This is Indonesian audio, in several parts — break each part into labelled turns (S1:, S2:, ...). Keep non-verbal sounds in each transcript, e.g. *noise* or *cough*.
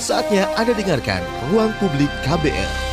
S1: Saatnya Anda dengarkan Ruang Publik KBR.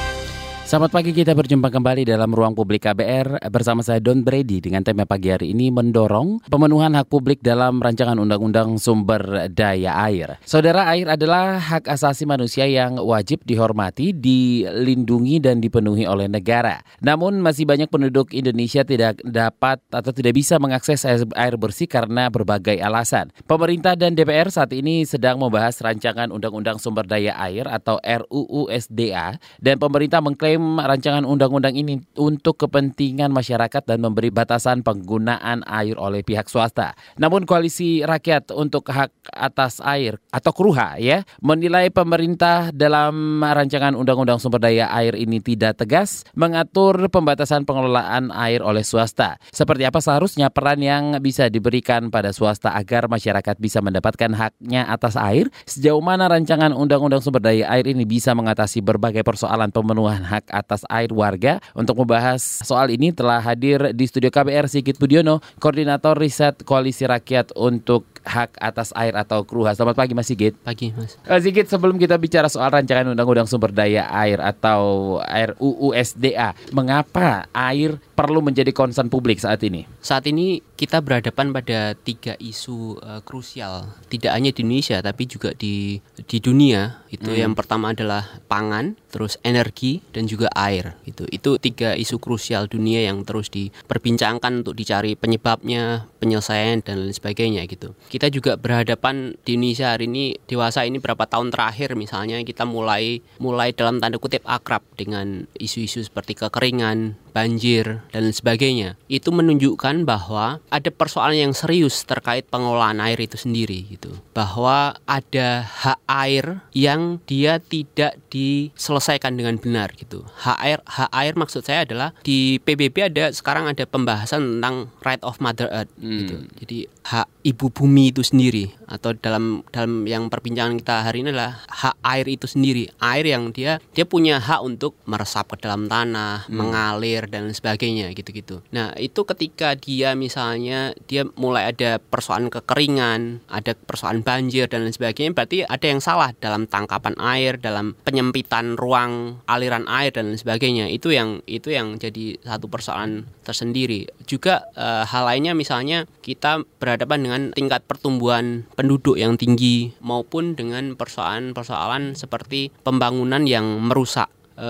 S2: Selamat pagi, kita berjumpa kembali dalam ruang publik KBR bersama saya Don Brady dengan tema pagi hari ini mendorong pemenuhan hak publik dalam rancangan undang-undang sumber daya air. Saudara, air adalah hak asasi manusia yang wajib dihormati, dilindungi dan dipenuhi oleh negara. Namun masih banyak penduduk Indonesia tidak dapat atau tidak bisa mengakses air bersih karena berbagai alasan. Pemerintah dan DPR saat ini sedang membahas rancangan undang-undang sumber daya air atau RUU SDA dan pemerintah mengklaim mengklaim rancangan undang-undang ini untuk kepentingan masyarakat dan memberi batasan penggunaan air oleh pihak swasta. Namun Koalisi Rakyat untuk Hak Atas Air atau KRUHA ya menilai pemerintah dalam rancangan undang-undang sumber daya air ini tidak tegas mengatur pembatasan pengelolaan air oleh swasta. Seperti apa seharusnya peran yang bisa diberikan pada swasta agar masyarakat bisa mendapatkan haknya atas air? Sejauh mana rancangan undang-undang sumber daya air ini bisa mengatasi berbagai persoalan pemenuhan hak atas air warga. Untuk membahas soal ini telah hadir di studio KBR Sigit Budiono, Koordinator Riset Koalisi Rakyat untuk Hak Atas Air atau KRUHA. Selamat pagi Mas Sigit.
S3: Pagi Mas.
S2: Uh, Sigit, sebelum kita bicara soal rancangan Undang-Undang Sumber Daya Air atau RUU SDA, mengapa air perlu menjadi concern publik saat ini?
S3: Saat ini kita berhadapan pada tiga isu uh, krusial, tidak hanya di Indonesia tapi juga di di dunia. Itu hmm. yang pertama adalah pangan, terus energi dan juga air. Itu itu tiga isu krusial dunia yang terus diperbincangkan untuk dicari penyebabnya, penyelesaian dan lain sebagainya gitu. Kita juga berhadapan di Indonesia hari ini dewasa ini berapa tahun terakhir misalnya kita mulai mulai dalam tanda kutip akrab dengan isu-isu seperti kekeringan, banjir dan sebagainya. Itu menunjukkan bahwa ada persoalan yang serius terkait pengelolaan air itu sendiri gitu. Bahwa ada hak air yang dia tidak diselesaikan dengan benar gitu. Hak air hak air maksud saya adalah di PBB ada sekarang ada pembahasan tentang right of mother earth gitu. hmm. gitu. Jadi hak ibu bumi itu sendiri atau dalam dalam yang perbincangan kita hari ini adalah hak air itu sendiri. Air yang dia dia punya hak untuk meresap ke dalam tanah, hmm. mengalir dan sebagainya gitu-gitu. Nah, itu ketika dia misalnya dia mulai ada persoalan kekeringan, ada persoalan banjir dan lain sebagainya, berarti ada yang salah dalam tangkapan air, dalam penyempitan ruang aliran air dan lain sebagainya. Itu yang itu yang jadi satu persoalan tersendiri. Juga e, hal lainnya misalnya kita berhadapan dengan tingkat pertumbuhan penduduk yang tinggi maupun dengan persoalan-persoalan seperti pembangunan yang merusak e,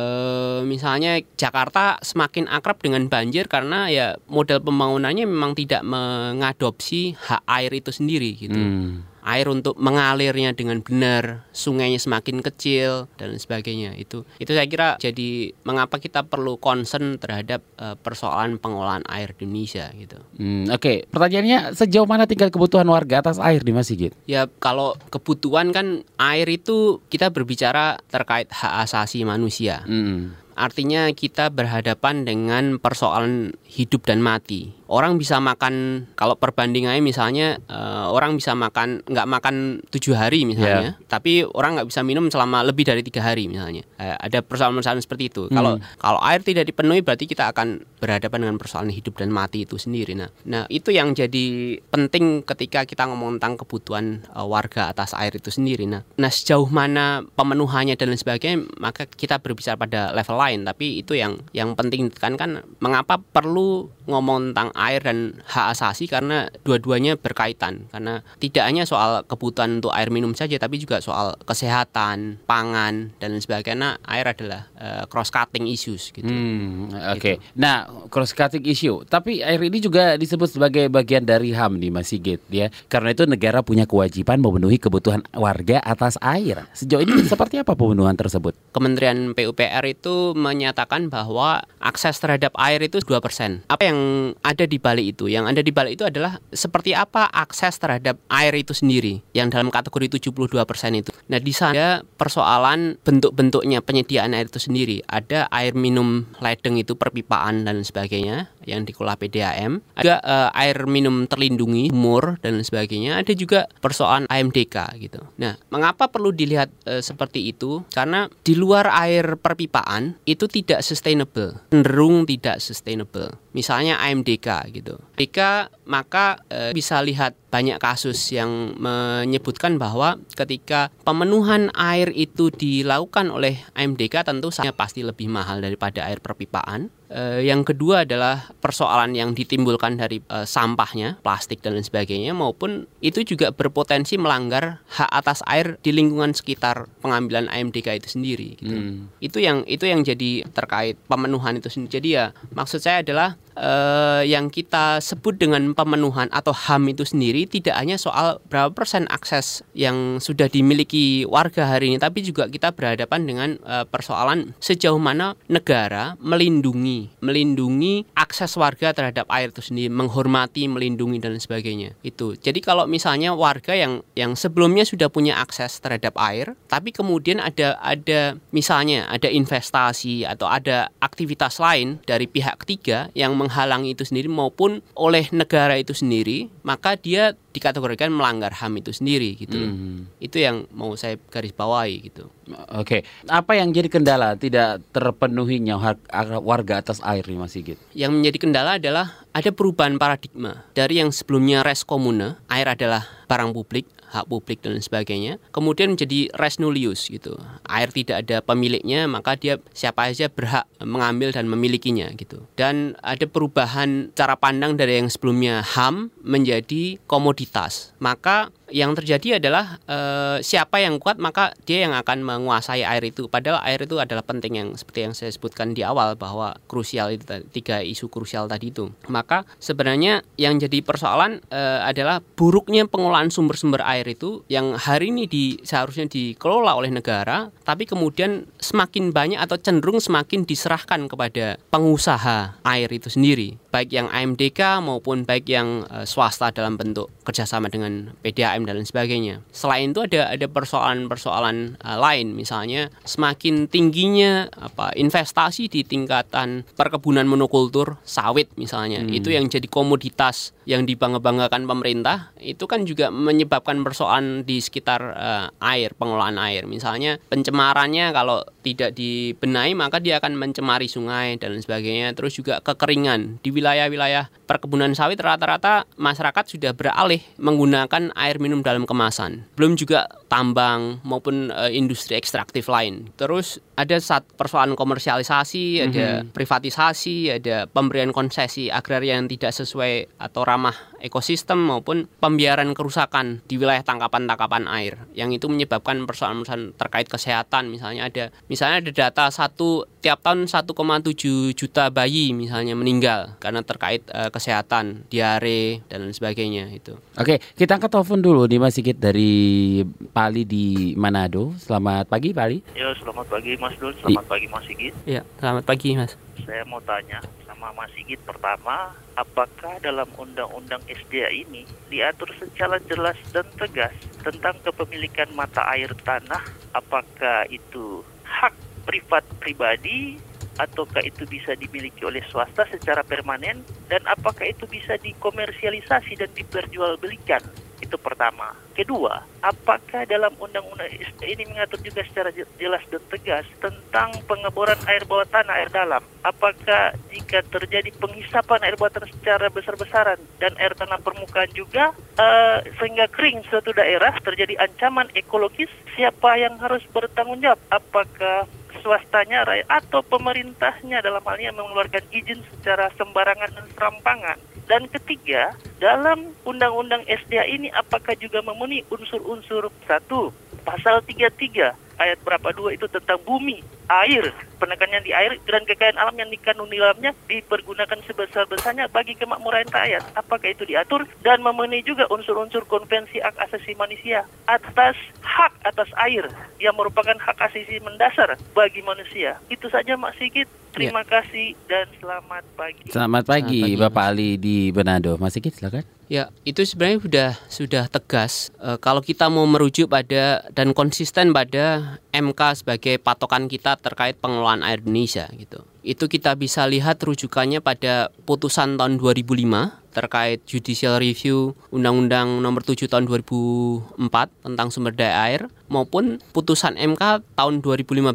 S3: misalnya Jakarta semakin akrab dengan banjir karena ya model pembangunannya memang tidak mengadopsi hak air itu sendiri gitu. Hmm air untuk mengalirnya dengan benar, sungainya semakin kecil dan sebagainya. Itu itu saya kira jadi mengapa kita perlu concern terhadap uh, persoalan pengolahan air di Indonesia gitu.
S2: Hmm, Oke, okay. pertanyaannya sejauh mana tingkat kebutuhan warga atas air di Mas Sigit?
S3: Ya kalau kebutuhan kan air itu kita berbicara terkait hak asasi manusia. Hmm. Artinya kita berhadapan dengan persoalan hidup dan mati orang bisa makan kalau perbandingannya misalnya uh, orang bisa makan nggak makan tujuh hari misalnya, yeah. tapi orang nggak bisa minum selama lebih dari tiga hari misalnya. Uh, ada persoalan-persoalan seperti itu. Hmm. Kalau kalau air tidak dipenuhi berarti kita akan berhadapan dengan persoalan hidup dan mati itu sendiri. Nah, nah itu yang jadi penting ketika kita ngomong tentang kebutuhan uh, warga atas air itu sendiri. Nah, nah sejauh mana pemenuhannya dan lain sebagainya, maka kita berbicara pada level lain. Tapi itu yang yang penting kan kan mengapa perlu ngomong tentang air dan hak asasi karena dua-duanya berkaitan karena tidak hanya soal kebutuhan untuk air minum saja tapi juga soal kesehatan, pangan dan lain sebagainya. Air adalah uh, eh, cross cutting issues gitu.
S2: Hmm, Oke. Okay. Gitu. Nah, cross cutting issue. Tapi air ini juga disebut sebagai bagian dari HAM di Mas Sigit ya. Karena itu negara punya kewajiban memenuhi kebutuhan warga atas air. Sejauh ini seperti apa pemenuhan tersebut?
S3: Kementerian PUPR itu menyatakan bahwa akses terhadap air itu 2%. Apa yang ada di balik itu? Yang ada di balik itu adalah seperti apa akses terhadap air itu sendiri yang dalam kategori 72% itu. Nah, di sana persoalan bentuk-bentuknya penyediaan air itu sendiri. Ada air minum ledeng itu perpipaan dan sebagainya yang dikelola PDAM, ada uh, air minum terlindungi, mur dan lain sebagainya, ada juga persoalan AMDK gitu. Nah, mengapa perlu dilihat uh, seperti itu? Karena di luar air perpipaan itu tidak sustainable, cenderung tidak sustainable. Misalnya AMDK gitu. Jika maka e, bisa lihat banyak kasus yang menyebutkan bahwa ketika pemenuhan air itu dilakukan oleh AMDK tentu saja pasti lebih mahal daripada air perpipaan. E, yang kedua adalah persoalan yang ditimbulkan dari e, sampahnya, plastik dan lain sebagainya maupun itu juga berpotensi melanggar hak atas air di lingkungan sekitar pengambilan AMDK itu sendiri gitu. Hmm. Itu yang itu yang jadi terkait pemenuhan itu sendiri. Jadi ya maksud saya adalah eh, yang kita sebut dengan pemenuhan atau HAM itu sendiri tidak hanya soal berapa persen akses yang sudah dimiliki warga hari ini, tapi juga kita berhadapan dengan eh, persoalan sejauh mana negara melindungi melindungi akses warga terhadap air itu sendiri, menghormati, melindungi dan sebagainya. Itu. Jadi kalau misalnya warga yang yang sebelumnya sudah punya akses terhadap air, tapi kemudian ada ada misalnya ada investasi atau ada aktivitas lain dari pihak ketiga yang menghalangi itu sendiri maupun oleh negara itu sendiri, maka dia dikategorikan melanggar HAM itu sendiri gitu. Hmm. Itu yang mau saya garis bawahi gitu.
S2: Oke, apa yang jadi kendala tidak terpenuhinya warga atas air nih Mas Sigit?
S3: Yang menjadi kendala adalah ada perubahan paradigma dari yang sebelumnya res komune, air adalah barang publik, hak publik dan sebagainya kemudian menjadi res nullius gitu. Air tidak ada pemiliknya maka dia siapa saja berhak mengambil dan memilikinya gitu. Dan ada perubahan cara pandang dari yang sebelumnya HAM menjadi komoditas. Maka yang terjadi adalah e, siapa yang kuat maka dia yang akan menguasai air itu. Padahal air itu adalah penting yang seperti yang saya sebutkan di awal bahwa krusial itu tiga isu krusial tadi itu. Maka sebenarnya yang jadi persoalan e, adalah buruknya pengolahan sumber-sumber air itu yang hari ini di seharusnya dikelola oleh negara tapi kemudian semakin banyak atau cenderung semakin diserahkan kepada pengusaha air itu sendiri baik yang AMDK maupun baik yang e, swasta dalam bentuk kerjasama dengan PDAM dan lain sebagainya. Selain itu ada ada persoalan-persoalan uh, lain misalnya semakin tingginya apa investasi di tingkatan perkebunan monokultur sawit misalnya. Hmm. Itu yang jadi komoditas yang dibangga-banggakan pemerintah itu kan juga menyebabkan persoalan di sekitar uh, air, pengelolaan air. Misalnya pencemarannya kalau tidak dibenahi maka dia akan mencemari sungai dan lain sebagainya. Terus juga kekeringan di wilayah-wilayah perkebunan sawit rata-rata masyarakat sudah beralih menggunakan air minum dalam kemasan. Belum juga tambang maupun uh, industri ekstraktif lain. Terus ada saat persoalan komersialisasi, mm -hmm. ada mhm. privatisasi, ada pemberian konsesi agraria yang tidak sesuai atau ramah ekosistem maupun pembiaran kerusakan di wilayah tangkapan-tangkapan air yang itu menyebabkan persoalan-persoalan terkait kesehatan misalnya ada misalnya ada data satu tiap tahun 1,7 juta bayi misalnya meninggal karena terkait uh, kesehatan diare dan lain sebagainya itu.
S2: Oke, kita angkat telepon dulu nih Mas Sigit dari Pali di Manado. Selamat pagi Pali.
S4: Ya, selamat pagi Mas Dul, selamat I pagi Mas Sigit.
S3: Ya, selamat pagi Mas.
S4: Saya mau tanya sama Mas Sigit pertama, apakah dalam undang-undang SDA ini diatur secara jelas dan tegas tentang kepemilikan mata air tanah? Apakah itu hak privat pribadi ataukah itu bisa dimiliki oleh swasta secara permanen dan apakah itu bisa dikomersialisasi dan diperjualbelikan itu pertama. Kedua, apakah dalam undang-undang ini mengatur juga secara jelas dan tegas tentang pengeboran air bawah tanah, air dalam? Apakah jika terjadi penghisapan air bawah tanah secara besar-besaran dan air tanah permukaan juga uh, sehingga kering suatu daerah terjadi ancaman ekologis, siapa yang harus bertanggung jawab? Apakah swastanya atau pemerintahnya dalam hal ini mengeluarkan izin secara sembarangan dan serampangan? Dan ketiga, dalam Undang-Undang SDA ini apakah juga memenuhi unsur-unsur satu pasal 33 ayat berapa dua itu tentang bumi, air, penekannya di air dan kekayaan alam yang dikandung di dalamnya dipergunakan sebesar-besarnya bagi kemakmuran rakyat. Apakah itu diatur dan memenuhi juga unsur-unsur konvensi hak asasi manusia atas hak atas air yang merupakan hak asasi mendasar bagi manusia. Itu saja Mak Sigit. Terima ya. kasih dan selamat pagi.
S2: Selamat pagi, selamat pagi Bapak Mas. Ali di Benado. Mas Sigit silakan.
S3: Ya, itu sebenarnya sudah sudah tegas. E, kalau kita mau merujuk pada dan konsisten pada MK sebagai patokan kita terkait pengelolaan air Indonesia gitu itu kita bisa lihat rujukannya pada putusan tahun 2005 terkait judicial review Undang-Undang Nomor 7 Tahun 2004 tentang sumber daya air maupun putusan MK tahun 2015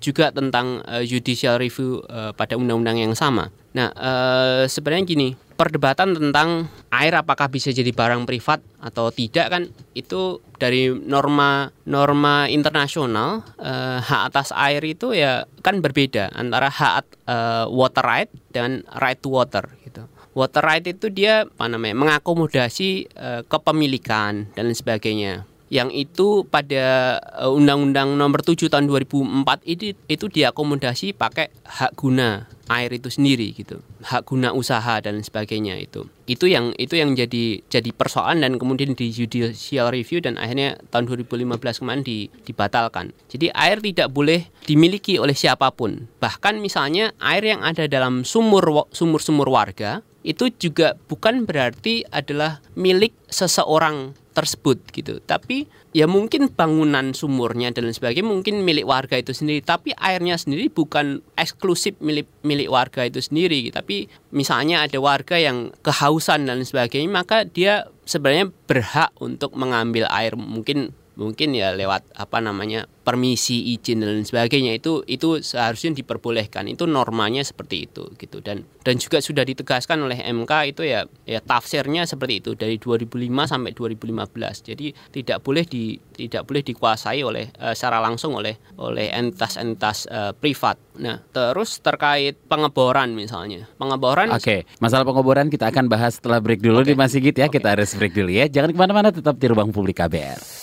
S3: juga tentang uh, judicial review uh, pada undang-undang yang sama. Nah, uh, sebenarnya gini, perdebatan tentang air apakah bisa jadi barang privat atau tidak kan itu dari norma norma internasional uh, hak atas air itu ya kan berbeda antara hak uh, water right dan right to water gitu. Water right itu dia apa namanya mengakomodasi uh, kepemilikan dan sebagainya yang itu pada Undang-Undang Nomor 7 Tahun 2004 itu itu diakomodasi pakai hak guna air itu sendiri gitu. Hak guna usaha dan sebagainya itu. Itu yang itu yang jadi jadi persoalan dan kemudian di judicial review dan akhirnya tahun 2015 kemarin di, dibatalkan. Jadi air tidak boleh dimiliki oleh siapa pun. Bahkan misalnya air yang ada dalam sumur sumur sumur warga itu juga bukan berarti adalah milik seseorang tersebut gitu. Tapi ya mungkin bangunan sumurnya dan lain sebagainya mungkin milik warga itu sendiri, tapi airnya sendiri bukan eksklusif milik milik warga itu sendiri. Tapi misalnya ada warga yang kehausan dan sebagainya, maka dia sebenarnya berhak untuk mengambil air mungkin mungkin ya lewat apa namanya permisi izin dan sebagainya itu itu seharusnya diperbolehkan. Itu normanya seperti itu gitu. Dan dan juga sudah ditegaskan oleh MK itu ya ya tafsirnya seperti itu dari 2005 sampai 2015 jadi tidak boleh di tidak boleh dikuasai oleh uh, secara langsung oleh oleh entitas-entitas uh, privat. Nah terus terkait pengeboran misalnya. Pengeboran
S2: oke okay. masalah pengeboran kita akan bahas setelah break dulu okay. di Mas Sigit ya. Okay. kita harus break dulu ya. Jangan ke mana-mana tetap di ruang publik KBR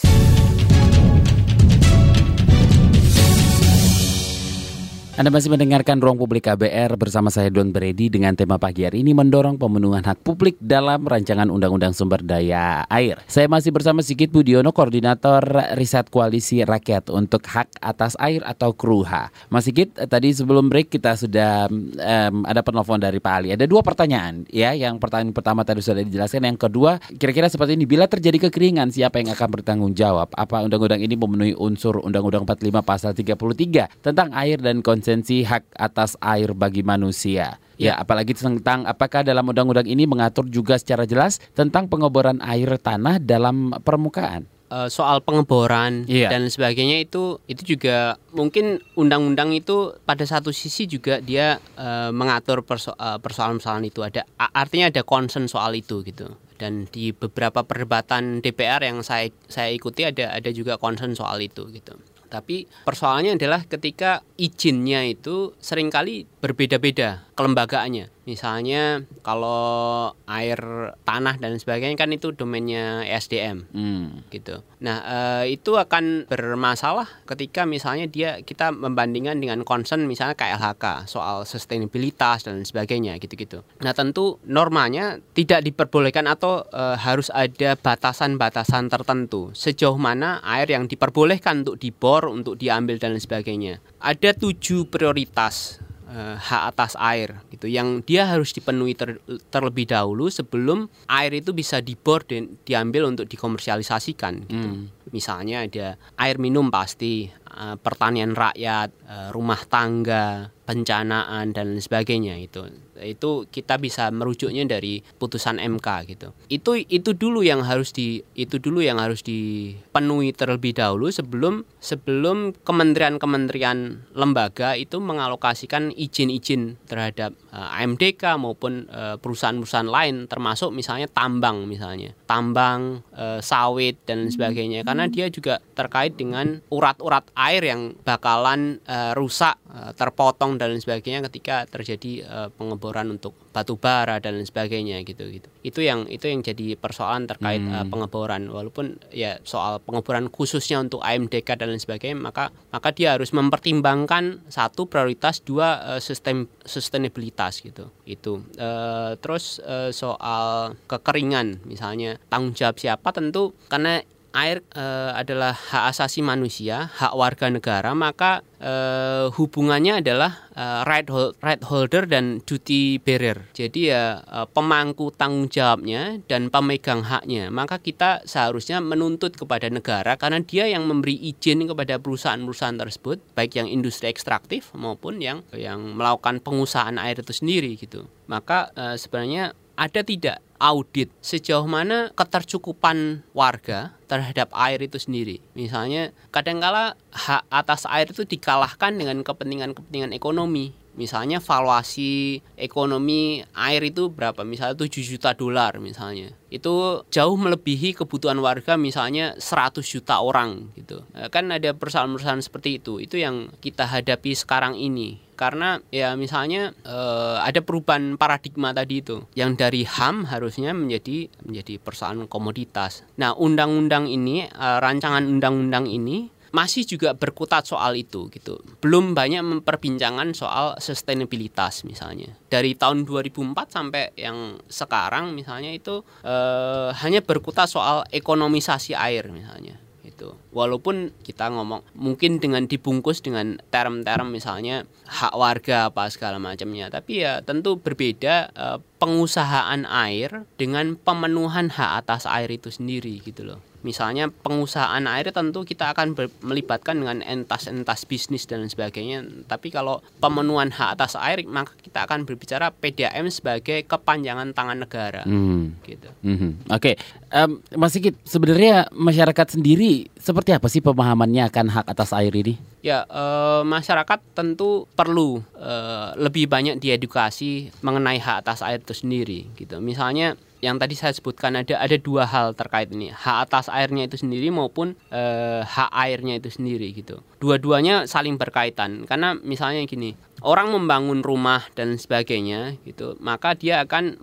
S2: Anda masih mendengarkan Ruang Publik KBR bersama saya Don Brady dengan tema pagi hari ini mendorong pemenuhan hak publik dalam rancangan Undang-Undang Sumber Daya Air. Saya masih bersama Sigit Budiono, Koordinator Riset Koalisi Rakyat untuk Hak Atas Air atau KRUHA. Mas Sigit, tadi sebelum break kita sudah um, ada penelpon dari Pak Ali. Ada dua pertanyaan ya. Yang pertanyaan pertama tadi sudah dijelaskan. Yang kedua, kira-kira seperti ini. Bila terjadi kekeringan, siapa yang akan bertanggung jawab? Apa Undang-Undang ini memenuhi unsur Undang-Undang 45 pasal 33 tentang air dan konsen konsensi hak atas air bagi manusia. Ya, apalagi tentang apakah dalam undang-undang ini mengatur juga secara jelas tentang pengeboran air tanah dalam permukaan
S3: uh, soal pengeboran yeah. dan sebagainya itu itu juga mungkin undang-undang itu pada satu sisi juga dia uh, mengatur perso uh, persoalan-persoalan itu ada artinya ada concern soal itu gitu dan di beberapa perdebatan DPR yang saya saya ikuti ada ada juga concern soal itu gitu tapi persoalannya adalah ketika izinnya itu sering kali berbeda-beda kelembagaannya. Misalnya kalau air tanah dan sebagainya kan itu domainnya SDM, hmm. gitu. Nah e, itu akan bermasalah ketika misalnya dia kita membandingkan dengan concern misalnya KLHK soal sustainabilitas dan sebagainya, gitu-gitu. Nah tentu normanya tidak diperbolehkan atau e, harus ada batasan-batasan tertentu sejauh mana air yang diperbolehkan untuk dibor, untuk diambil dan sebagainya. Ada tujuh prioritas uh, hak atas air gitu yang dia harus dipenuhi ter, terlebih dahulu sebelum air itu bisa dibor dan diambil untuk dikomersialisasikan gitu. Hmm. Misalnya ada air minum pasti, uh, pertanian rakyat, uh, rumah tangga, pencanaan dan sebagainya itu itu kita bisa merujuknya dari putusan MK gitu. Itu itu dulu yang harus di itu dulu yang harus dipenuhi terlebih dahulu sebelum sebelum kementerian-kementerian lembaga itu mengalokasikan izin-izin terhadap uh, eh, AMDK maupun uh, perusahaan-perusahaan lain termasuk misalnya tambang misalnya tambang uh, sawit dan sebagainya. Karena dia juga terkait dengan urat-urat air yang bakalan uh, rusak uh, terpotong dan sebagainya ketika terjadi uh, pengeboran untuk batu bara dan lain sebagainya gitu gitu. Itu yang itu yang jadi persoalan terkait hmm. uh, pengeboran. Walaupun ya soal pengeboran khususnya untuk AMDK dan lain sebagainya maka maka dia harus mempertimbangkan satu prioritas dua uh, sistem sustainabilitas gitu. Itu. Uh, terus uh, soal kekeringan misalnya tanggung jawab siapa tentu karena air uh, adalah hak asasi manusia, hak warga negara, maka uh, hubungannya adalah uh, right hold, right holder dan duty bearer. Jadi ya uh, pemangku tanggung jawabnya dan pemegang haknya. Maka kita seharusnya menuntut kepada negara karena dia yang memberi izin kepada perusahaan-perusahaan tersebut, baik yang industri ekstraktif maupun yang yang melakukan pengusahaan air itu sendiri gitu. Maka uh, sebenarnya ada tidak audit sejauh mana ketercukupan warga terhadap air itu sendiri. Misalnya kadangkala hak atas air itu dikalahkan dengan kepentingan-kepentingan ekonomi. Misalnya valuasi ekonomi air itu berapa? Misalnya 7 juta dolar misalnya. Itu jauh melebihi kebutuhan warga misalnya 100 juta orang gitu. Kan ada persoalan-persoalan seperti itu. Itu yang kita hadapi sekarang ini karena ya misalnya uh, ada perubahan paradigma tadi itu yang dari HAM harusnya menjadi menjadi persoalan komoditas. Nah, undang-undang ini uh, rancangan undang-undang ini masih juga berkutat soal itu gitu. Belum banyak memperbincangkan soal sustainabilitas misalnya. Dari tahun 2004 sampai yang sekarang misalnya itu uh, hanya berkutat soal ekonomisasi air misalnya gitu. Walaupun kita ngomong mungkin dengan dibungkus dengan term-term misalnya hak warga apa segala macamnya, tapi ya tentu berbeda eh, pengusahaan air dengan pemenuhan hak atas air itu sendiri gitu loh. Misalnya pengusahaan air tentu kita akan melibatkan dengan entas-entas bisnis dan sebagainya. Tapi kalau pemenuhan hak atas air maka kita akan berbicara PDAM sebagai kepanjangan tangan negara. Hmm. Gitu.
S2: Hmm. Oke, okay. um, Mas Sigit sebenarnya masyarakat sendiri seperti apa sih pemahamannya akan hak atas air ini?
S3: Ya, e, masyarakat tentu perlu e, lebih banyak diedukasi mengenai hak atas air itu sendiri gitu. Misalnya yang tadi saya sebutkan ada ada dua hal terkait ini. Hak atas airnya itu sendiri maupun e, hak airnya itu sendiri gitu. Dua-duanya saling berkaitan. Karena misalnya gini orang membangun rumah dan sebagainya gitu maka dia akan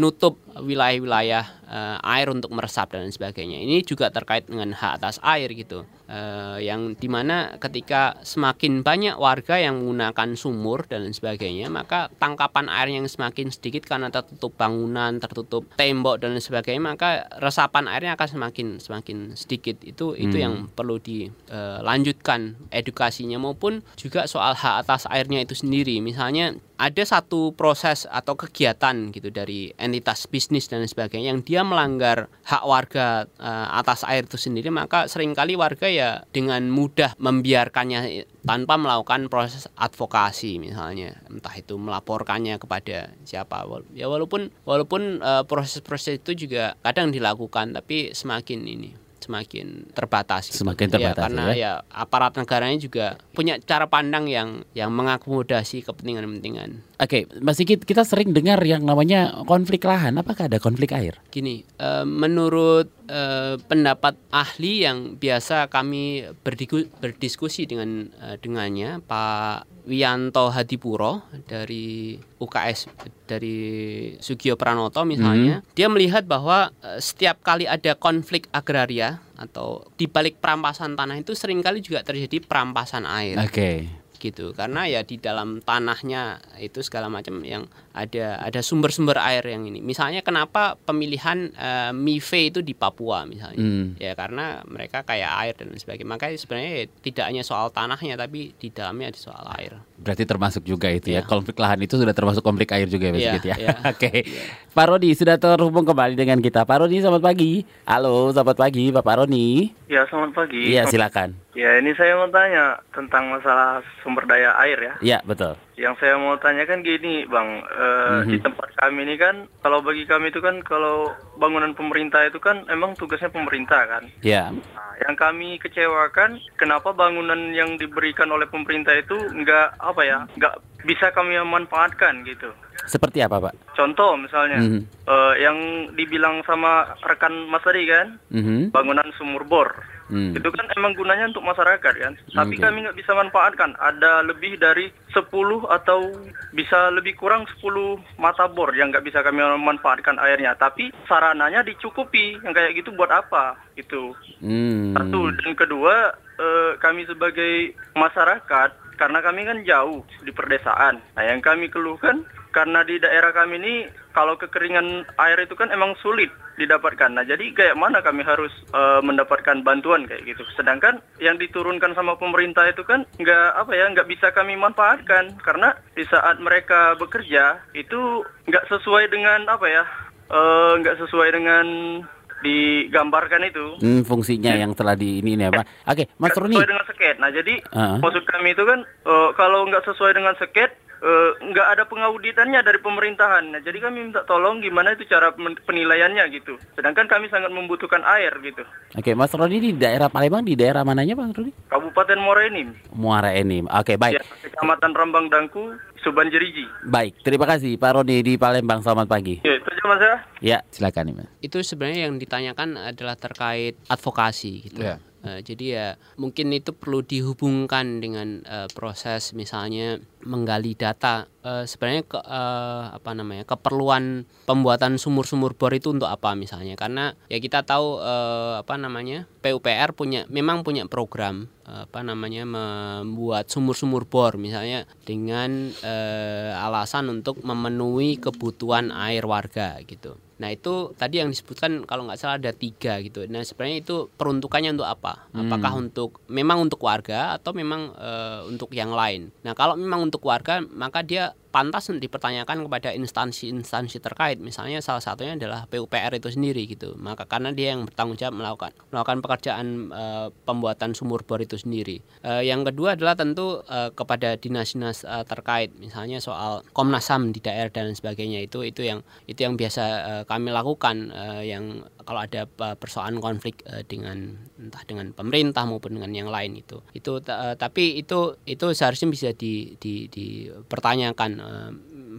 S3: menutup wilayah-wilayah e, air untuk meresap dan sebagainya. Ini juga terkait dengan hak atas air gitu. Eh, yang di mana ketika semakin banyak warga yang menggunakan sumur dan sebagainya maka tangkapan air yang semakin sedikit karena tertutup bangunan tertutup tembok dan sebagainya maka resapan airnya akan semakin semakin sedikit. Itu hmm. itu yang perlu dilanjutkan eh, edukasinya maupun juga soal hak atas airnya itu sendiri. Misalnya ada satu proses atau kegiatan gitu dari entitas bisnis dan sebagainya yang dia melanggar hak warga uh, atas air itu sendiri maka sering kali warga ya dengan mudah membiarkannya tanpa melakukan proses advokasi misalnya. Entah itu melaporkannya kepada siapa. Ya walaupun walaupun uh, proses-proses itu juga kadang dilakukan tapi semakin ini semakin terbatas
S2: gitu. semakin terbatas
S3: ya, karena ya. ya aparat negaranya juga punya cara pandang yang yang mengakomodasi kepentingan-kepentingan
S2: Oke, okay, Mas Sigit, kita sering dengar yang namanya konflik lahan. Apakah ada konflik air?
S3: Gini, uh, menurut uh, pendapat ahli yang biasa kami berdiskusi dengan uh, dengannya, Pak Wianto Hadipuro dari UKS dari Sugio Pranoto misalnya, hmm. dia melihat bahwa uh, setiap kali ada konflik agraria atau di balik perampasan tanah itu sering kali juga terjadi perampasan air.
S2: Oke. Okay
S3: gitu. Karena ya di dalam tanahnya itu segala macam yang ada ada sumber-sumber air yang ini. Misalnya kenapa pemilihan uh, MIFE itu di Papua misalnya. Hmm. ya karena mereka kayak air dan sebagainya. Makanya sebenarnya ya, tidak hanya soal tanahnya tapi di dalamnya ada soal air
S2: berarti termasuk juga itu ya, ya. konflik lahan itu sudah termasuk konflik air juga ya, ya, gitu ya, ya. *laughs* oke okay. ya. Pak Rodi sudah terhubung kembali dengan kita Pak Rodi selamat pagi halo selamat pagi Bapak Roni
S5: ya selamat pagi
S2: iya silakan
S5: ya ini saya mau tanya tentang masalah sumber daya air ya
S2: iya betul
S5: yang saya mau tanyakan gini, Bang, e, mm-hmm. di tempat kami ini kan, kalau bagi kami itu kan, kalau bangunan pemerintah itu kan, emang tugasnya pemerintah kan.
S2: Iya. Yeah.
S5: Nah, yang kami kecewakan, kenapa bangunan yang diberikan oleh pemerintah itu nggak apa ya, nggak bisa kami manfaatkan gitu.
S2: Seperti apa, Pak?
S5: Contoh misalnya, mm-hmm. e, yang dibilang sama rekan Mas tadi kan, mm-hmm. bangunan sumur bor. Hmm. Itu kan emang gunanya untuk masyarakat kan. Tapi okay. kami nggak bisa manfaatkan. Ada lebih dari 10 atau bisa lebih kurang 10 mata bor yang nggak bisa kami manfaatkan airnya. Tapi sarananya dicukupi. Yang kayak gitu buat apa? Itu. Hmm. Satu dan kedua eh, kami sebagai masyarakat karena kami kan jauh di perdesaan. Nah, yang kami keluhkan karena di daerah kami ini kalau kekeringan air itu kan emang sulit didapatkan. Nah, jadi kayak mana kami harus uh, mendapatkan bantuan kayak gitu. Sedangkan yang diturunkan sama pemerintah itu kan nggak apa ya nggak bisa kami manfaatkan karena di saat mereka bekerja itu nggak sesuai dengan apa ya uh, nggak sesuai dengan digambarkan itu.
S2: Hmm, fungsinya ya. yang telah di ini, ini apa? Oke, Mas Roni.
S5: Sesuai dengan sket. Nah, jadi uh -huh. maksud kami itu kan uh, kalau nggak sesuai dengan uh, nggak ada pengauditannya dari pemerintahan. Nah, jadi kami minta tolong gimana itu cara penilaiannya gitu. Sedangkan kami sangat membutuhkan air gitu.
S2: Oke, Mas Roni di daerah Palembang di daerah mananya, Mas Roni?
S5: Kabupaten Muara Enim.
S2: Muara Enim. Oke, baik. Ya,
S5: Kecamatan Rambang Dangku, Subanjeriji.
S2: Baik, terima kasih Pak Roni di Palembang. Selamat pagi.
S5: Ya, itu aja Mas ya.
S2: Ya, silakan Mas.
S3: Itu sebenarnya yang ditanyakan adalah terkait advokasi gitu. Ya. Uh, jadi ya mungkin itu perlu dihubungkan dengan uh, proses misalnya menggali data. Uh, sebenarnya ke, uh, apa namanya keperluan pembuatan sumur-sumur bor itu untuk apa misalnya? Karena ya kita tahu uh, apa namanya PUPR punya memang punya program uh, apa namanya membuat sumur-sumur bor. Misalnya dengan uh, alasan untuk memenuhi kebutuhan air warga gitu Nah itu tadi yang disebutkan kalau nggak salah ada tiga gitu. Nah sebenarnya itu peruntukannya untuk apa? Apakah hmm. untuk memang untuk warga atau memang e, untuk yang lain? Nah kalau memang untuk warga maka dia pantas dipertanyakan kepada instansi-instansi terkait. Misalnya salah satunya adalah PUPR itu sendiri gitu. Maka karena dia yang bertanggung jawab melakukan melakukan pekerjaan e, pembuatan sumur bor itu sendiri. E, yang kedua adalah tentu e, kepada dinas-dinas e, terkait. Misalnya soal Komnas HAM di daerah dan sebagainya itu itu yang itu yang biasa e, kami lakukan e, yang kalau ada persoalan konflik e, dengan entah dengan pemerintah maupun dengan yang lain itu. Itu e, tapi itu itu seharusnya bisa di, di, dipertanyakan uh,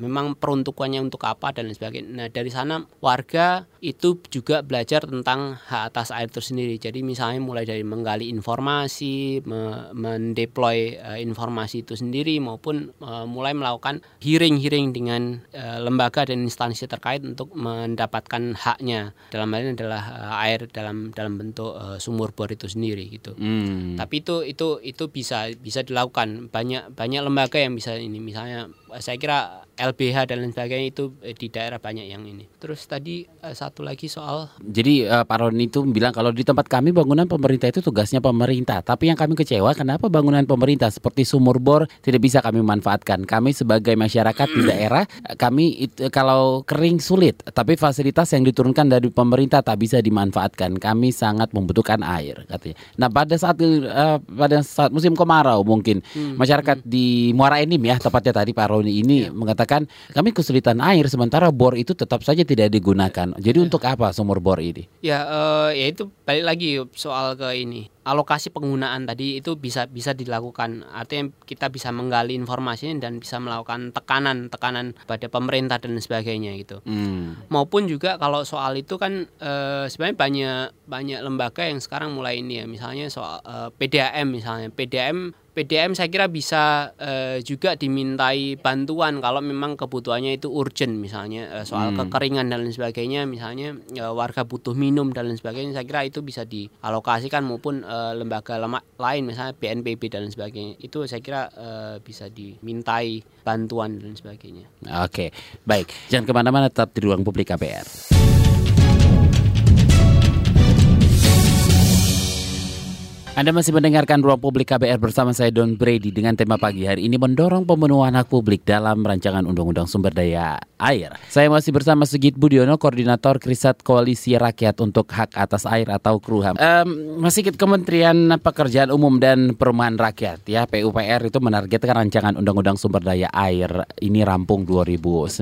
S3: memang peruntukannya untuk apa dan lain sebagainya. Nah dari sana warga itu juga belajar tentang hak atas air itu sendiri. Jadi misalnya mulai dari menggali informasi, me mendeploy uh, informasi itu sendiri maupun uh, mulai melakukan hearing-hearing dengan uh, lembaga dan instansi terkait untuk mendapatkan haknya. Dalam hal ini adalah uh, air dalam dalam bentuk uh, sumur bor itu sendiri gitu. Hmm. Tapi itu itu itu bisa bisa dilakukan banyak banyak lembaga yang bisa ini misalnya saya kira LBH dan lain sebagainya itu eh, di daerah banyak yang ini. Terus tadi eh, satu lagi soal
S2: Jadi uh, Pak Roni itu bilang kalau di tempat kami bangunan pemerintah itu tugasnya pemerintah. Tapi yang kami kecewa kenapa bangunan pemerintah seperti sumur bor tidak bisa kami manfaatkan. Kami sebagai masyarakat di daerah kami itu, kalau kering sulit, tapi fasilitas yang diturunkan dari pemerintah tak bisa dimanfaatkan. Kami sangat membutuhkan air katanya. Nah, pada saat uh, pada saat musim kemarau mungkin hmm. masyarakat hmm. di Muara Enim ya tepatnya tadi Pak Roni ini ya. mengatakan kami kesulitan air sementara bor itu tetap saja tidak digunakan. Jadi ya. untuk apa sumur bor ini?
S3: Ya, uh, ya itu balik lagi soal ke ini alokasi penggunaan tadi itu bisa bisa dilakukan artinya kita bisa menggali informasi dan bisa melakukan tekanan tekanan pada pemerintah dan sebagainya gitu hmm. maupun juga kalau soal itu kan e, sebenarnya banyak banyak lembaga yang sekarang mulai ini ya misalnya soal e, eh, PDAM misalnya PDAM PDM saya kira bisa e, juga dimintai bantuan kalau memang kebutuhannya itu urgent misalnya e, soal hmm. kekeringan dan lain sebagainya misalnya e, warga butuh minum dan lain sebagainya saya kira itu bisa dialokasikan maupun uh, lembaga lemak lain misalnya BNPB dan lain sebagainya itu saya kira uh, bisa dimintai bantuan dan sebagainya.
S2: Oke, baik. Jangan ke mana-mana, tetap di ruang publik KPR. Anda masih mendengarkan Ruang Publik KBR bersama saya Don Brady dengan tema pagi hari ini mendorong pemenuhan hak publik dalam rancangan Undang-Undang Sumber Daya Air. Saya masih bersama Sigit Budiono, Koordinator Krisat Koalisi Rakyat untuk Hak Atas Air atau KRUHAM. Um, Mas Sigit, Kementerian Pekerjaan Umum dan Perumahan Rakyat ya PUPR itu menargetkan rancangan Undang-Undang Sumber Daya Air ini rampung 2019.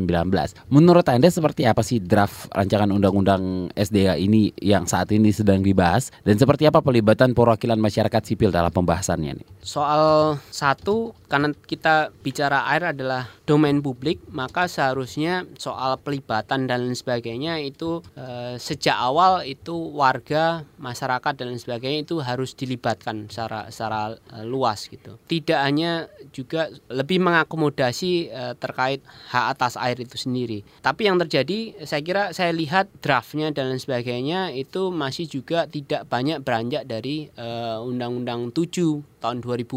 S2: Menurut Anda seperti apa sih draft rancangan Undang-Undang SDA ini yang saat ini sedang dibahas dan seperti apa pelibatan perwakilan masyarakat sipil dalam pembahasannya nih?
S3: Soal satu, karena kita bicara air adalah domain publik, maka seharusnya soal pelibatan dan lain sebagainya itu e, sejak awal itu warga, masyarakat dan lain sebagainya itu harus dilibatkan secara secara e, luas gitu. Tidak hanya juga lebih mengakomodasi e, terkait hak atas air itu sendiri. Tapi yang terjadi, saya kira saya lihat draftnya dan lain sebagainya itu masih juga tidak banyak beranjak dari e, Undang-Undang 7 tahun 2004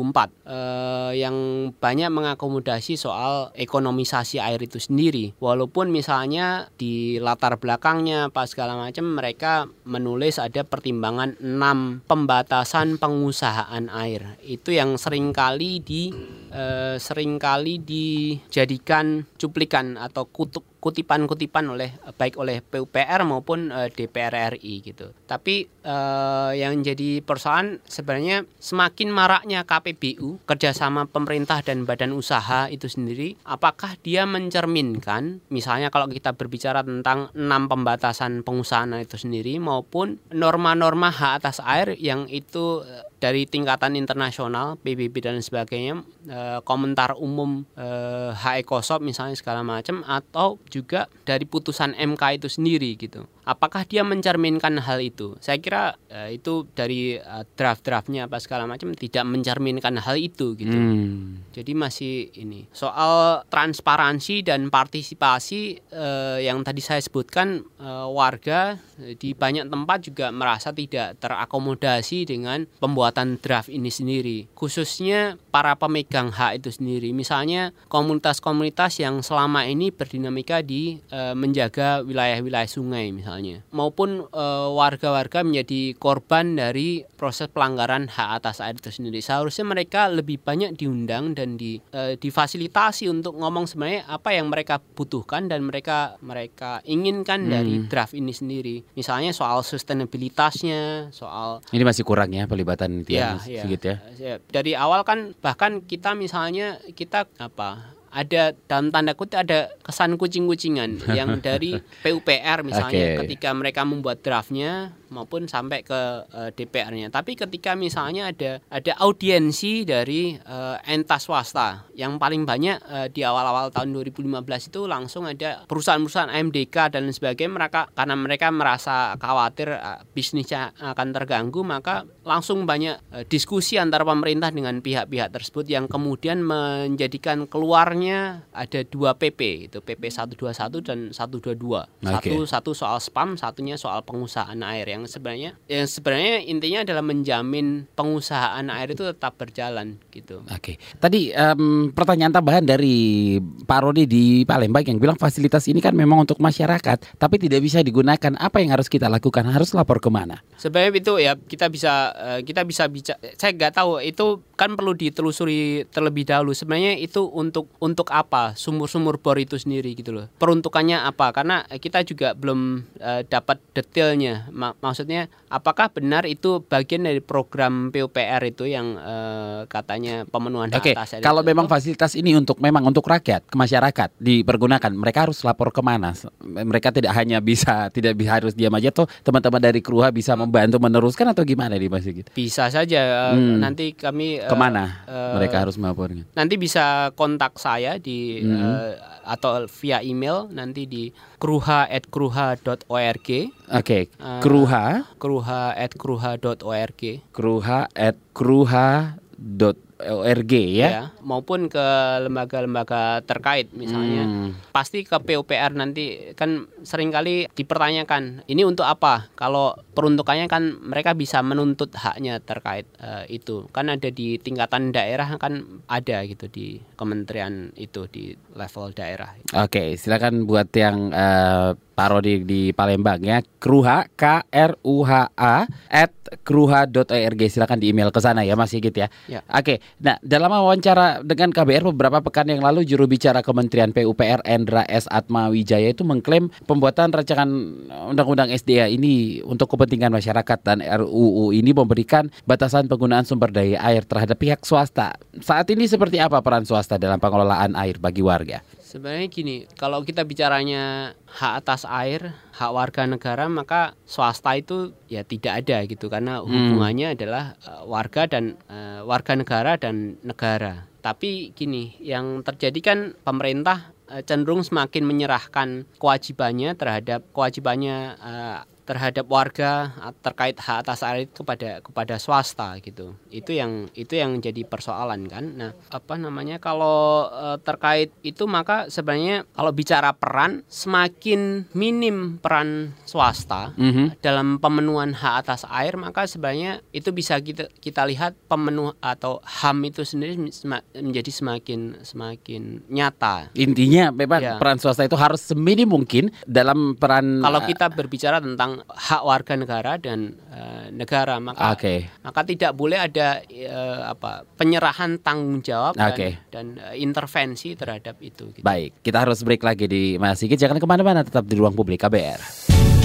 S3: uh, yang banyak mengakomodasi soal ekonomisasi air itu sendiri. Walaupun misalnya di latar belakangnya pas segala macam mereka menulis ada pertimbangan 6 pembatasan pengusahaan air. Itu yang sering kali di uh, sering kali dijadikan cuplikan atau kutub kutipan-kutipan oleh baik oleh PUPR maupun uh, eh, DPR RI gitu. Tapi uh, yang jadi persoalan sebenarnya semakin maraknya KPBU kerjasama pemerintah dan badan usaha itu sendiri, apakah dia mencerminkan misalnya kalau kita berbicara tentang enam pembatasan pengusahaan itu sendiri maupun norma-norma hak atas air yang itu uh, dari tingkatan internasional PBB dan sebagainya e, komentar umum e, HE Kosop misalnya segala macam atau juga dari putusan MK itu sendiri gitu apakah dia mencerminkan hal itu? Saya kira uh, itu dari uh, draft-draftnya apa segala macam tidak mencerminkan hal itu gitu. Hmm. jadi masih ini soal transparansi dan partisipasi uh, yang tadi saya sebutkan uh, warga di banyak tempat juga merasa tidak terakomodasi dengan pembuatan draft ini sendiri. Khususnya para pemegang hak itu sendiri. Misalnya komunitas-komunitas yang selama ini berdinamika di uh, menjaga wilayah-wilayah sungai misalnya misalnya maupun eh, warga-warga menjadi korban dari proses pelanggaran hak atas air itu sendiri seharusnya mereka lebih banyak diundang dan di e, difasilitasi untuk ngomong sebenarnya apa yang mereka butuhkan dan mereka mereka inginkan hmm. dari draft ini sendiri misalnya soal sustainabilitasnya soal
S2: ini masih kurang ya pelibatan
S3: ya, ya, ya. ya dari awal kan bahkan kita misalnya kita apa ada dalam tanda kutip ada kesan kucing-kucingan *laughs* yang dari PUPR misalnya okay. ketika mereka membuat draftnya maupun sampai ke uh, eh, DPR-nya. Tapi ketika misalnya ada ada audiensi dari uh, entas swasta yang paling banyak uh, di awal-awal tahun 2015 itu langsung ada perusahaan-perusahaan AMDK dan sebagainya mereka karena mereka merasa khawatir uh, bisnisnya akan terganggu maka langsung banyak uh, diskusi antara pemerintah dengan pihak-pihak tersebut yang kemudian menjadikan keluarnya ada dua PP itu PP 121 dan 122. Okay. Satu satu soal spam, satunya soal pengusahaan air yang yang sebenarnya yang sebenarnya intinya adalah menjamin pengusahaan air itu tetap berjalan gitu.
S2: Oke. Tadi um, pertanyaan tambahan dari Pak Rodi di Palembang yang bilang fasilitas ini kan memang untuk masyarakat, tapi tidak bisa digunakan. Apa yang harus kita lakukan? Harus lapor ke mana?
S3: Sebenarnya itu ya kita bisa eh, kita bisa bicara. Saya nggak tahu itu kan perlu ditelusuri terlebih dahulu. Sebenarnya itu untuk untuk apa sumur-sumur bor itu sendiri gitu loh. Peruntukannya apa? Karena kita juga belum uh, dapat detailnya. Maksudnya apakah benar itu bagian dari program PUPR itu yang uh, katanya pemenuhan hak
S2: Oke, atas kalau memang fasilitas ini untuk memang untuk rakyat, ke masyarakat dipergunakan, mereka harus lapor ke mana? Mereka tidak hanya bisa *laughs* tidak bisa harus diam aja tuh teman-teman dari Kruha bisa membantu meneruskan atau gimana di Mas gitu?
S3: Bisa saja uh, hmm. nanti kami
S2: uh, ke mana uh, mereka harus melaporkan?
S3: Nanti bisa kontak saya di hmm. uh, atau via email nanti di kruha@kruha.org. Oke,
S2: okay. uh, kruha
S3: kruha@kruha.org.
S2: kruha@kruha.org ORG ya. ya
S3: maupun ke lembaga-lembaga terkait misalnya hmm. pasti ke PUPR nanti kan sering kali dipertanyakan ini untuk apa kalau peruntukannya kan mereka bisa menuntut haknya terkait uh, itu kan ada di tingkatan daerah kan ada gitu di kementerian itu di level daerah.
S2: Oke silakan buat yang uh, Rodi di Palembang ya Kruha K R U H A at kruha.org silakan di email ke sana ya Mas Sigit ya. ya. Oke, nah dalam wawancara dengan KBR beberapa pekan yang lalu juru bicara Kementerian PUPR Endra S Atma Wijaya itu mengklaim pembuatan rancangan undang-undang SDA ini untuk kepentingan masyarakat dan RUU ini memberikan batasan penggunaan sumber daya air terhadap pihak swasta. Saat ini seperti apa peran swasta dalam pengelolaan air bagi warga?
S3: Sebenarnya gini, kalau kita bicaranya hak atas air, hak warga negara, maka swasta itu ya tidak ada gitu karena hmm. hubungannya hmm. adalah uh, warga dan uh, warga negara dan negara. Tapi gini, yang terjadi kan pemerintah uh, cenderung semakin menyerahkan kewajibannya terhadap kewajibannya uh, terhadap warga terkait hak atas air kepada kepada swasta gitu. Itu yang itu yang jadi persoalan kan. Nah, apa namanya kalau uh, terkait itu maka sebenarnya kalau bicara peran semakin minim peran swasta mm -hmm. dalam pemenuhan hak atas air maka sebenarnya itu bisa kita kita lihat pemenuh atau HAM itu sendiri menjadi semakin semakin nyata.
S2: Intinya memang ya. peran swasta itu harus seminim mungkin dalam peran
S3: Kalau kita berbicara tentang hak warga negara dan uh, negara maka okay. maka tidak boleh ada uh, apa penyerahan tanggung jawab okay. dan, dan uh, intervensi terhadap itu
S2: gitu. Baik, kita harus break lagi di Mas Sigit jangan ke mana-mana tetap di ruang publik KBR.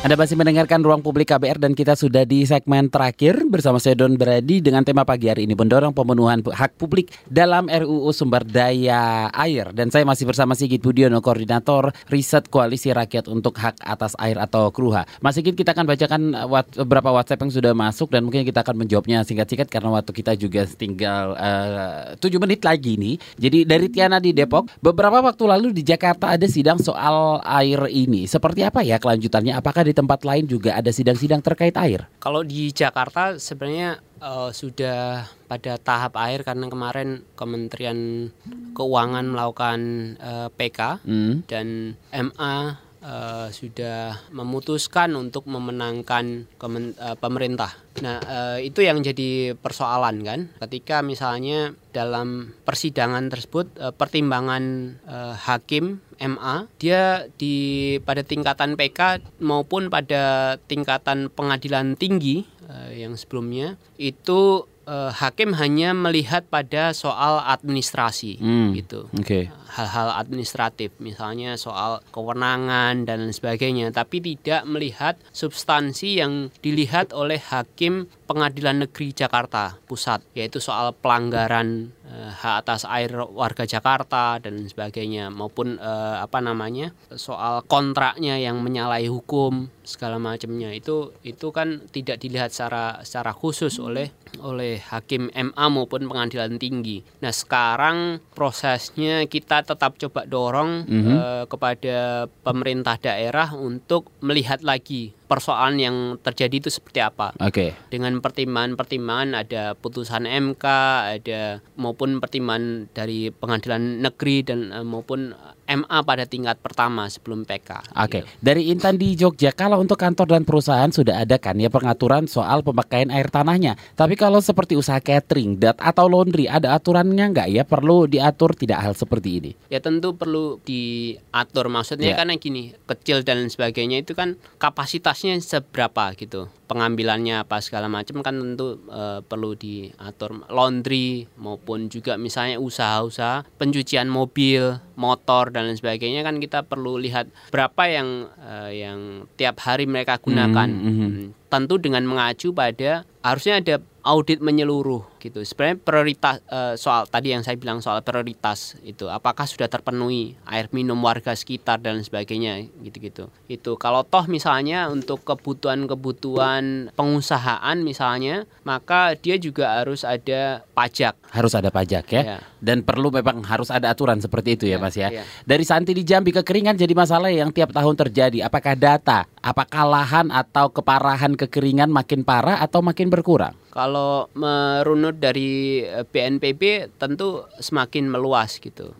S2: Anda masih mendengarkan Ruang Publik KBR dan kita sudah di segmen terakhir bersama saya Don Brady dengan tema pagi hari ini mendorong pemenuhan hak publik dalam RUU Sumber Daya Air dan saya masih bersama Sigit Budiono Koordinator Riset Koalisi Rakyat untuk Hak Atas Air atau KRUHA. Mas Sigit kita akan bacakan beberapa WhatsApp yang sudah masuk dan mungkin kita akan menjawabnya singkat-singkat karena waktu kita juga tinggal eh, tujuh 7 menit lagi nih. Jadi dari Tiana di Depok, beberapa waktu lalu di Jakarta ada sidang soal air ini. Seperti apa ya kelanjutannya? Apakah di tempat lain juga ada sidang-sidang terkait air?
S3: Kalau di Jakarta sebenarnya uh, sudah pada tahap air karena kemarin Kementerian Keuangan melakukan uh, eh, PK hmm. dan MA uh, sudah memutuskan untuk memenangkan kemen, uh, pemerintah. Nah, uh, itu yang jadi persoalan kan, ketika misalnya dalam persidangan tersebut uh, pertimbangan uh, hakim MA dia di pada tingkatan PK maupun pada tingkatan pengadilan tinggi uh, yang sebelumnya itu uh, hakim hanya melihat pada soal administrasi hmm. gitu.
S2: Okay.
S3: Hal-hal administratif misalnya soal kewenangan dan lain sebagainya, tapi tidak melihat substansi yang dilihat oleh hakim Pengadilan Negeri Jakarta Pusat yaitu soal pelanggaran uh, hak atas air warga Jakarta dan sebagainya maupun uh, apa namanya soal kontraknya yang menyalahi hukum segala macamnya itu itu kan tidak dilihat secara secara khusus oleh oleh hakim MA maupun pengadilan tinggi. Nah sekarang prosesnya kita tetap coba dorong mm -hmm. uh, kepada pemerintah daerah untuk melihat lagi persoalan yang terjadi itu seperti apa.
S2: Oke. Okay.
S3: Dengan pertimbangan-pertimbangan ada putusan MK, ada maupun pertimbangan dari pengadilan negeri dan uh, maupun MA pada tingkat pertama sebelum PK.
S2: Oke. Okay. Ya. Dari Intan di Jogja, kalau untuk kantor dan perusahaan sudah ada kan ya pengaturan soal pemakaian air tanahnya. Tapi kalau seperti usaha catering dat atau laundry ada aturannya nggak ya? Perlu diatur tidak hal seperti ini?
S3: Ya tentu perlu diatur. Maksudnya yeah. karena gini, kecil dan sebagainya itu kan kapasitasnya seberapa gitu pengambilannya apa segala macam kan tentu e, perlu diatur laundry maupun juga misalnya usaha-usaha pencucian mobil, motor dan lain sebagainya kan kita perlu lihat berapa yang e, yang tiap hari mereka gunakan. Mm -hmm. Tentu dengan mengacu pada harusnya ada audit menyeluruh gitu. Sebenarnya prioritas uh, soal tadi yang saya bilang soal prioritas itu apakah sudah terpenuhi air minum warga sekitar dan sebagainya gitu-gitu. Itu kalau toh misalnya untuk kebutuhan-kebutuhan pengusahaan misalnya, maka dia juga harus ada pajak.
S2: Harus ada pajak ya. ya. Dan perlu memang harus ada aturan seperti itu ya, ya Mas ya. ya. Dari Santi di Jambi kekeringan jadi masalah yang tiap tahun terjadi. Apakah data, apakah lahan atau keparahan kekeringan makin parah atau makin berkurang?
S3: Kalau merunut dari BNPB eh, tentu semakin meluas gitu.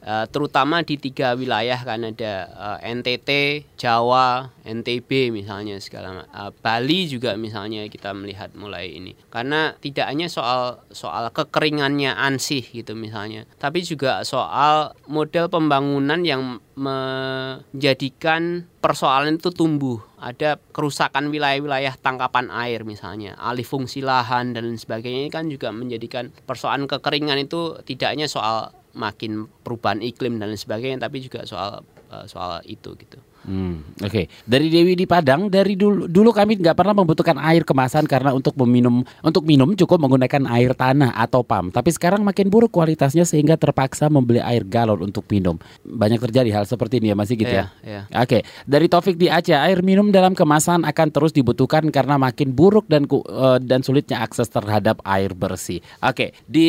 S3: Uh, terutama di tiga wilayah kan ada uh, eh, NTT, Jawa, NTB misalnya segala uh, Bali juga misalnya kita melihat mulai ini. Karena tidak hanya soal soal kekeringannya ansih gitu misalnya, tapi juga soal model pembangunan yang menjadikan persoalan itu tumbuh. Ada kerusakan wilayah-wilayah tangkapan air misalnya, alih fungsi lahan dan sebagainya. Ini kan juga menjadikan persoalan kekeringan itu tidak hanya soal makin perubahan iklim dan sebagainya tapi juga soal eh, soal itu gitu.
S2: Hmm, Oke, okay. dari Dewi di Padang dari dulu dulu kami nggak pernah membutuhkan air kemasan karena untuk meminum untuk minum cukup menggunakan air tanah atau pam. Tapi sekarang makin buruk kualitasnya sehingga terpaksa membeli air galon untuk minum. Banyak terjadi hal seperti ini ya masih gitu yeah, ya. Yeah. Oke, okay. dari Taufik di Aceh air minum dalam kemasan akan terus dibutuhkan karena makin buruk dan uh, dan sulitnya akses terhadap air bersih. Oke, okay. di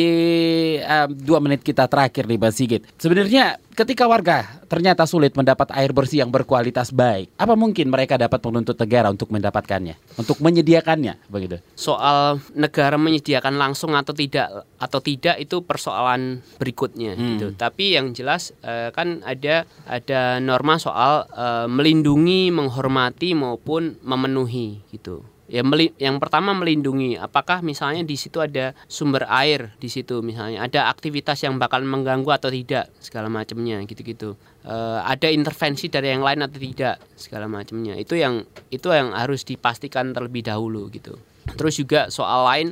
S2: um, dua menit kita terakhir nih Mas Sigit. Sebenarnya ketika warga ternyata sulit mendapat air bersih yang berkualitas baik, apa mungkin mereka dapat menuntut negara untuk mendapatkannya, untuk menyediakannya, begitu?
S3: Soal negara menyediakan langsung atau tidak atau tidak itu persoalan berikutnya, hmm. gitu. Tapi yang jelas uh, kan ada ada norma soal uh, melindungi, menghormati maupun memenuhi, gitu ya meli yang pertama melindungi. Apakah misalnya di situ ada sumber air di situ misalnya? Ada aktivitas yang bakal mengganggu atau tidak? Segala macamnya gitu-gitu. E, ada intervensi dari yang lain atau tidak? Segala macamnya itu yang itu yang harus dipastikan terlebih dahulu gitu Terus juga soal lain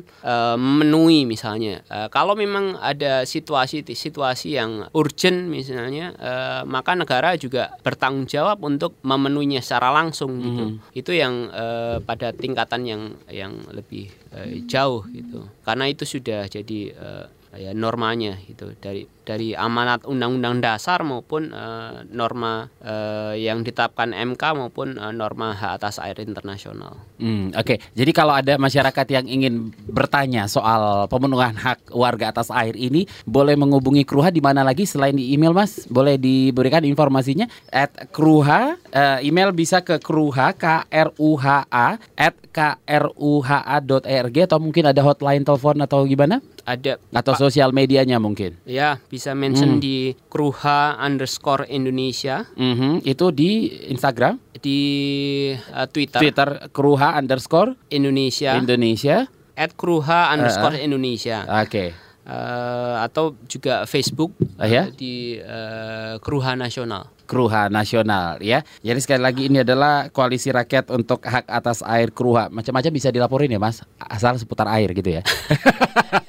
S3: memenuhi misalnya e, kalau memang ada situasi-situasi yang urgent misalnya e, maka negara juga bertanggung jawab untuk memenuhinya secara langsung gitu. Mm -hmm. Itu yang pada tingkatan yang yang lebih jauh gitu. Karena itu sudah jadi ya normanya itu dari dari amanat undang-undang dasar maupun uh, norma uh, yang ditetapkan MK maupun uh, norma hak atas air internasional.
S2: Hmm, Oke, okay. jadi kalau ada masyarakat yang ingin bertanya soal pemenuhan hak warga atas air ini, boleh menghubungi Kruha di mana lagi selain di email, Mas? Boleh diberikan informasinya? At Kruha, uh, email bisa ke Kruha K R U H A at kruha.org atau mungkin ada hotline telepon atau gimana?
S3: Ada.
S2: Atau sosial medianya mungkin?
S3: Ya, bisa mention hmm. di Kruha underscore Indonesia.
S2: Mm -hmm. Itu di Instagram?
S3: Di uh, Twitter.
S2: Twitter Kruha underscore
S3: Indonesia.
S2: Indonesia.
S3: At Kruha underscore uh, uh. Indonesia.
S2: Oke. Okay.
S3: Uh, atau juga Facebook
S2: uh, ya?
S3: di uh, Kruha Nasional.
S2: Kruha Nasional ya. Jadi sekali lagi ini adalah koalisi rakyat untuk hak atas air Kruha. Macam-macam bisa dilaporin ya Mas, asal seputar air gitu ya. *laughs*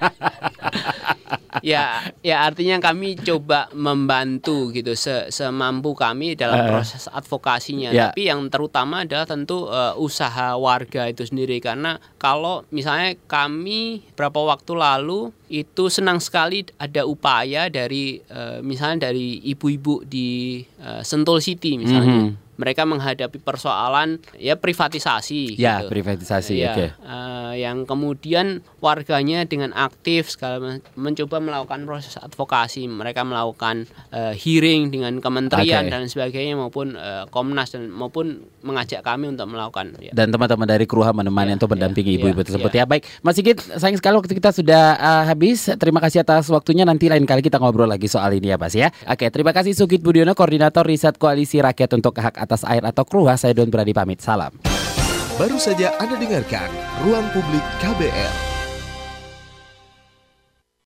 S3: ya ya artinya kami coba membantu gitu se semampu kami dalam proses advokasinya. Yeah. tapi yang terutama adalah tentu uh, usaha warga itu sendiri. Karena kalau misalnya kami berapa waktu lalu itu senang sekali ada upaya dari uh, misalnya dari ibu-ibu di uh, Sentul City misalnya. Mm -hmm mereka menghadapi persoalan ya privatisasi
S2: ya gitu. privatisasi ya,
S3: okay. uh, eh, yang kemudian warganya dengan aktif segala mencoba melakukan proses advokasi mereka melakukan uh, hearing dengan kementerian okay. dan sebagainya maupun uh, Komnas dan maupun mengajak kami untuk melakukan
S2: ya. dan teman-teman dari Kruha menemani ya, untuk mendampingi ya, ibu-ibu ya, tersebut ya. ya baik Mas Sigit sayang sekali waktu kita sudah uh, habis terima kasih atas waktunya nanti lain kali kita ngobrol lagi soal ini ya Mas ya oke terima kasih Sugit Budiono koordinator riset koalisi rakyat untuk hak atas air atau Kruha saya Don Berani pamit. Salam.
S1: Baru saja Anda dengarkan Ruang Publik KBR